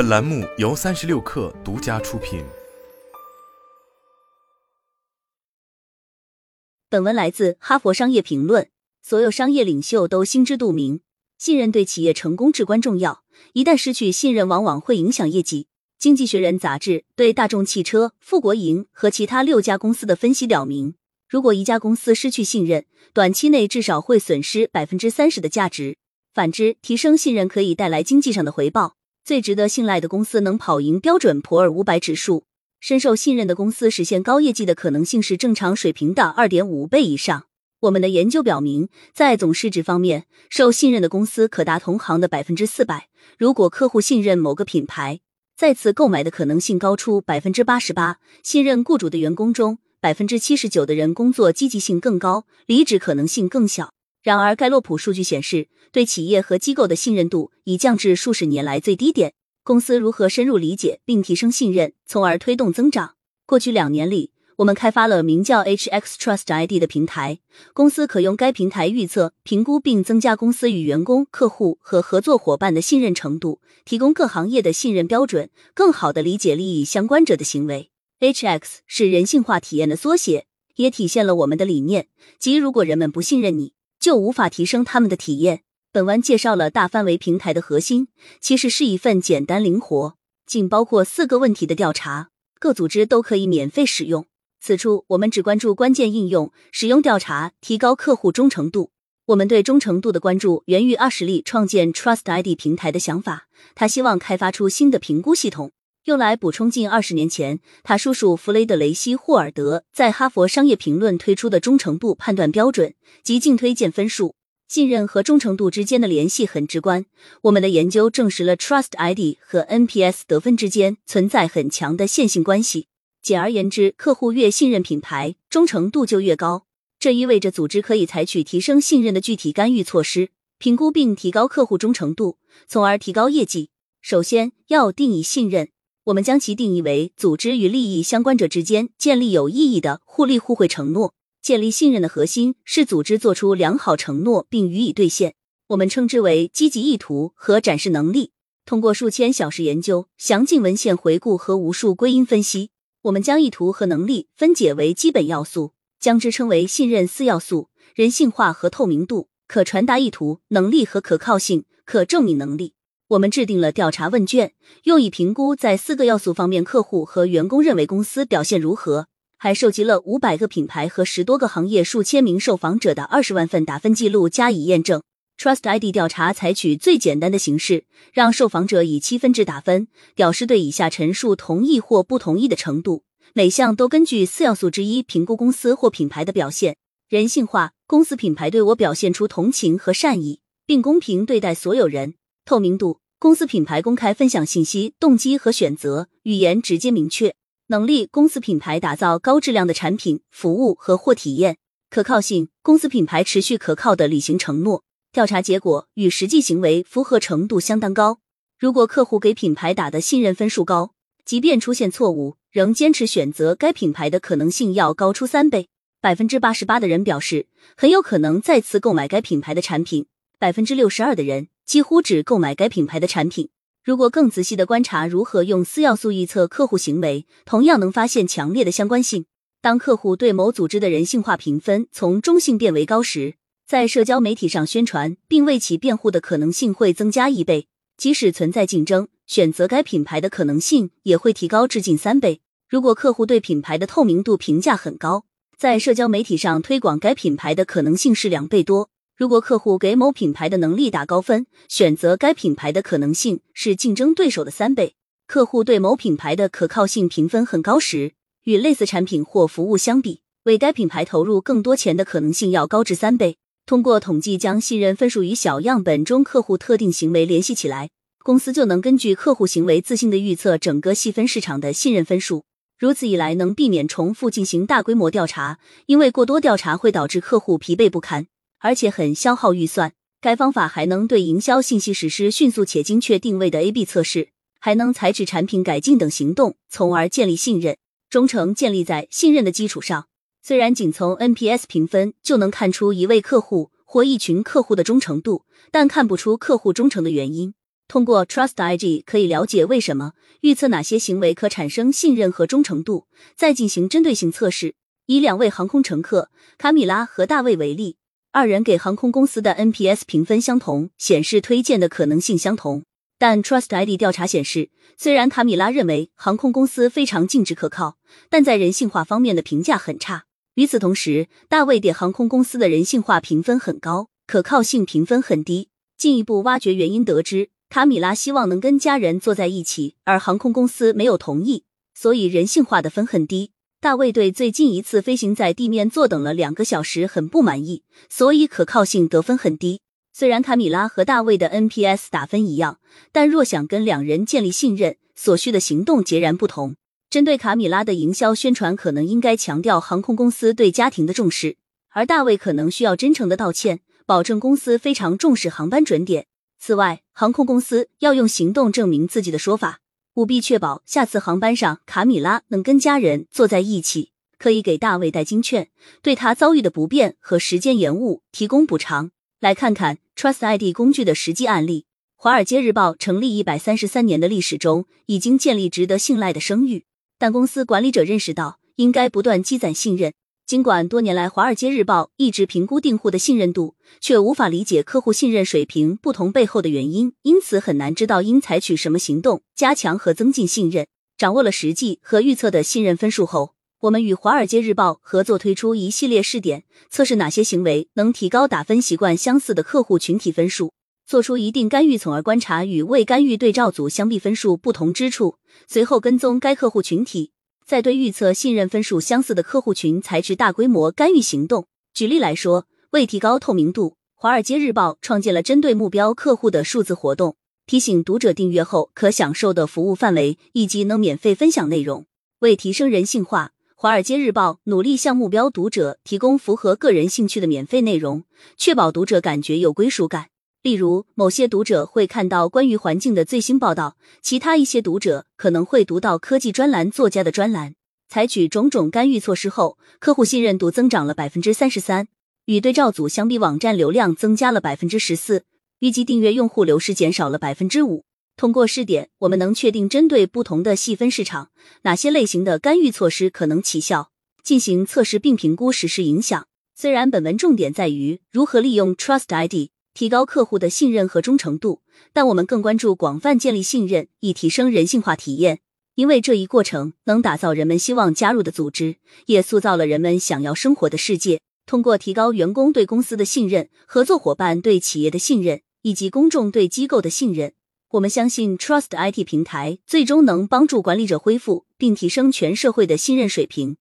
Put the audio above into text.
本栏目由三十六氪独家出品。本文来自《哈佛商业评论》。所有商业领袖都心知肚明，信任对企业成功至关重要。一旦失去信任，往往会影响业绩。经济学人杂志对大众汽车、富国银和其他六家公司的分析表明，如果一家公司失去信任，短期内至少会损失百分之三十的价值。反之，提升信任可以带来经济上的回报。最值得信赖的公司能跑赢标准普尔五百指数。深受信任的公司实现高业绩的可能性是正常水平的二点五倍以上。我们的研究表明，在总市值方面，受信任的公司可达同行的百分之四百。如果客户信任某个品牌，再次购买的可能性高出百分之八十八。信任雇主的员工中，百分之七十九的人工作积极性更高，离职可能性更小。然而，盖洛普数据显示，对企业和机构的信任度已降至数十年来最低点。公司如何深入理解并提升信任，从而推动增长？过去两年里。我们开发了名叫 HX Trust ID 的平台，公司可用该平台预测、评估并增加公司与员工、客户和合作伙伴的信任程度，提供各行业的信任标准，更好的理解利益相关者的行为。HX 是人性化体验的缩写，也体现了我们的理念，即如果人们不信任你，就无法提升他们的体验。本文介绍了大范围平台的核心，其实是一份简单灵活、仅包括四个问题的调查，各组织都可以免费使用。此处我们只关注关键应用，使用调查提高客户忠诚度。我们对忠诚度的关注源于阿什利创建 Trust ID 平台的想法。他希望开发出新的评估系统，用来补充近二十年前他叔叔弗雷德雷西霍尔德在哈佛商业评论推出的忠诚度判断标准及净推荐分数。信任和忠诚度之间的联系很直观。我们的研究证实了 Trust ID 和 NPS 得分之间存在很强的线性关系。简而言之，客户越信任品牌，忠诚度就越高。这意味着组织可以采取提升信任的具体干预措施，评估并提高客户忠诚度，从而提高业绩。首先要定义信任，我们将其定义为组织与利益相关者之间建立有意义的互利互惠承诺。建立信任的核心是组织做出良好承诺并予以兑现，我们称之为积极意图和展示能力。通过数千小时研究、详尽文献回顾和无数归因分析。我们将意图和能力分解为基本要素，将之称为信任四要素：人性化和透明度、可传达意图、能力和可靠性、可证明能力。我们制定了调查问卷，用以评估在四个要素方面客户和员工认为公司表现如何。还收集了五百个品牌和十多个行业数千名受访者的二十万份打分记录加以验证。Trust ID 调查采取最简单的形式，让受访者以七分制打分，表示对以下陈述同意或不同意的程度。每项都根据四要素之一评估公司或品牌的表现。人性化，公司品牌对我表现出同情和善意，并公平对待所有人。透明度，公司品牌公开分享信息、动机和选择，语言直接明确。能力，公司品牌打造高质量的产品、服务和或体验。可靠性，公司品牌持续可靠的履行承诺。调查结果与实际行为符合程度相当高。如果客户给品牌打的信任分数高，即便出现错误，仍坚持选择该品牌的可能性要高出三倍。百分之八十八的人表示很有可能再次购买该品牌的产品，百分之六十二的人几乎只购买该品牌的产品。如果更仔细的观察如何用四要素预测客户行为，同样能发现强烈的相关性。当客户对某组织的人性化评分从中性变为高时，在社交媒体上宣传并为其辩护的可能性会增加一倍，即使存在竞争，选择该品牌的可能性也会提高至近三倍。如果客户对品牌的透明度评价很高，在社交媒体上推广该品牌的可能性是两倍多。如果客户给某品牌的能力打高分，选择该品牌的可能性是竞争对手的三倍。客户对某品牌的可靠性评分很高时，与类似产品或服务相比，为该品牌投入更多钱的可能性要高至三倍。通过统计将信任分数与小样本中客户特定行为联系起来，公司就能根据客户行为自信的预测整个细分市场的信任分数。如此一来，能避免重复进行大规模调查，因为过多调查会导致客户疲惫不堪，而且很消耗预算。该方法还能对营销信息实施迅速且精确定位的 A/B 测试，还能采取产品改进等行动，从而建立信任。忠诚建立在信任的基础上。虽然仅从 NPS 评分就能看出一位客户或一群客户的忠诚度，但看不出客户忠诚的原因。通过 Trust IG 可以了解为什么，预测哪些行为可产生信任和忠诚度，再进行针对性测试。以两位航空乘客卡米拉和大卫为例，二人给航空公司的 NPS 评分相同，显示推荐的可能性相同。但 Trust ID 调查显示，虽然卡米拉认为航空公司非常尽职可靠，但在人性化方面的评价很差。与此同时，大卫给航空公司的人性化评分很高，可靠性评分很低。进一步挖掘原因，得知。卡米拉希望能跟家人坐在一起，而航空公司没有同意，所以人性化的分很低。大卫对最近一次飞行在地面坐等了两个小时很不满意，所以可靠性得分很低。虽然卡米拉和大卫的 NPS 打分一样，但若想跟两人建立信任，所需的行动截然不同。针对卡米拉的营销宣传，可能应该强调航空公司对家庭的重视，而大卫可能需要真诚的道歉，保证公司非常重视航班准点。此外，航空公司要用行动证明自己的说法，务必确保下次航班上卡米拉能跟家人坐在一起，可以给大卫代金券，对他遭遇的不便和时间延误提供补偿。来看看 Trust ID 工具的实际案例。华尔街日报成立一百三十三年的历史中，已经建立值得信赖的声誉，但公司管理者认识到应该不断积攒信任。尽管多年来，《华尔街日报》一直评估订户的信任度，却无法理解客户信任水平不同背后的原因，因此很难知道应采取什么行动加强和增进信任。掌握了实际和预测的信任分数后，我们与《华尔街日报》合作推出一系列试点，测试哪些行为能提高打分习惯相似的客户群体分数，做出一定干预，从而观察与未干预对照组相比分数不同之处，随后跟踪该客户群体。在对预测信任分数相似的客户群采取大规模干预行动。举例来说，为提高透明度，《华尔街日报》创建了针对目标客户的数字活动，提醒读者订阅后可享受的服务范围以及能免费分享内容。为提升人性化，《华尔街日报》努力向目标读者提供符合个人兴趣的免费内容，确保读者感觉有归属感。例如，某些读者会看到关于环境的最新报道，其他一些读者可能会读到科技专栏作家的专栏。采取种种干预措施后，客户信任度增长了百分之三十三，与对照组相比，网站流量增加了百分之十四，预计订阅用户流失减少了百分之五。通过试点，我们能确定针对不同的细分市场，哪些类型的干预措施可能起效，进行测试并评估实施影响。虽然本文重点在于如何利用 Trust ID。提高客户的信任和忠诚度，但我们更关注广泛建立信任，以提升人性化体验。因为这一过程能打造人们希望加入的组织，也塑造了人们想要生活的世界。通过提高员工对公司的信任、合作伙伴对企业的信任以及公众对机构的信任，我们相信 Trust IT 平台最终能帮助管理者恢复并提升全社会的信任水平。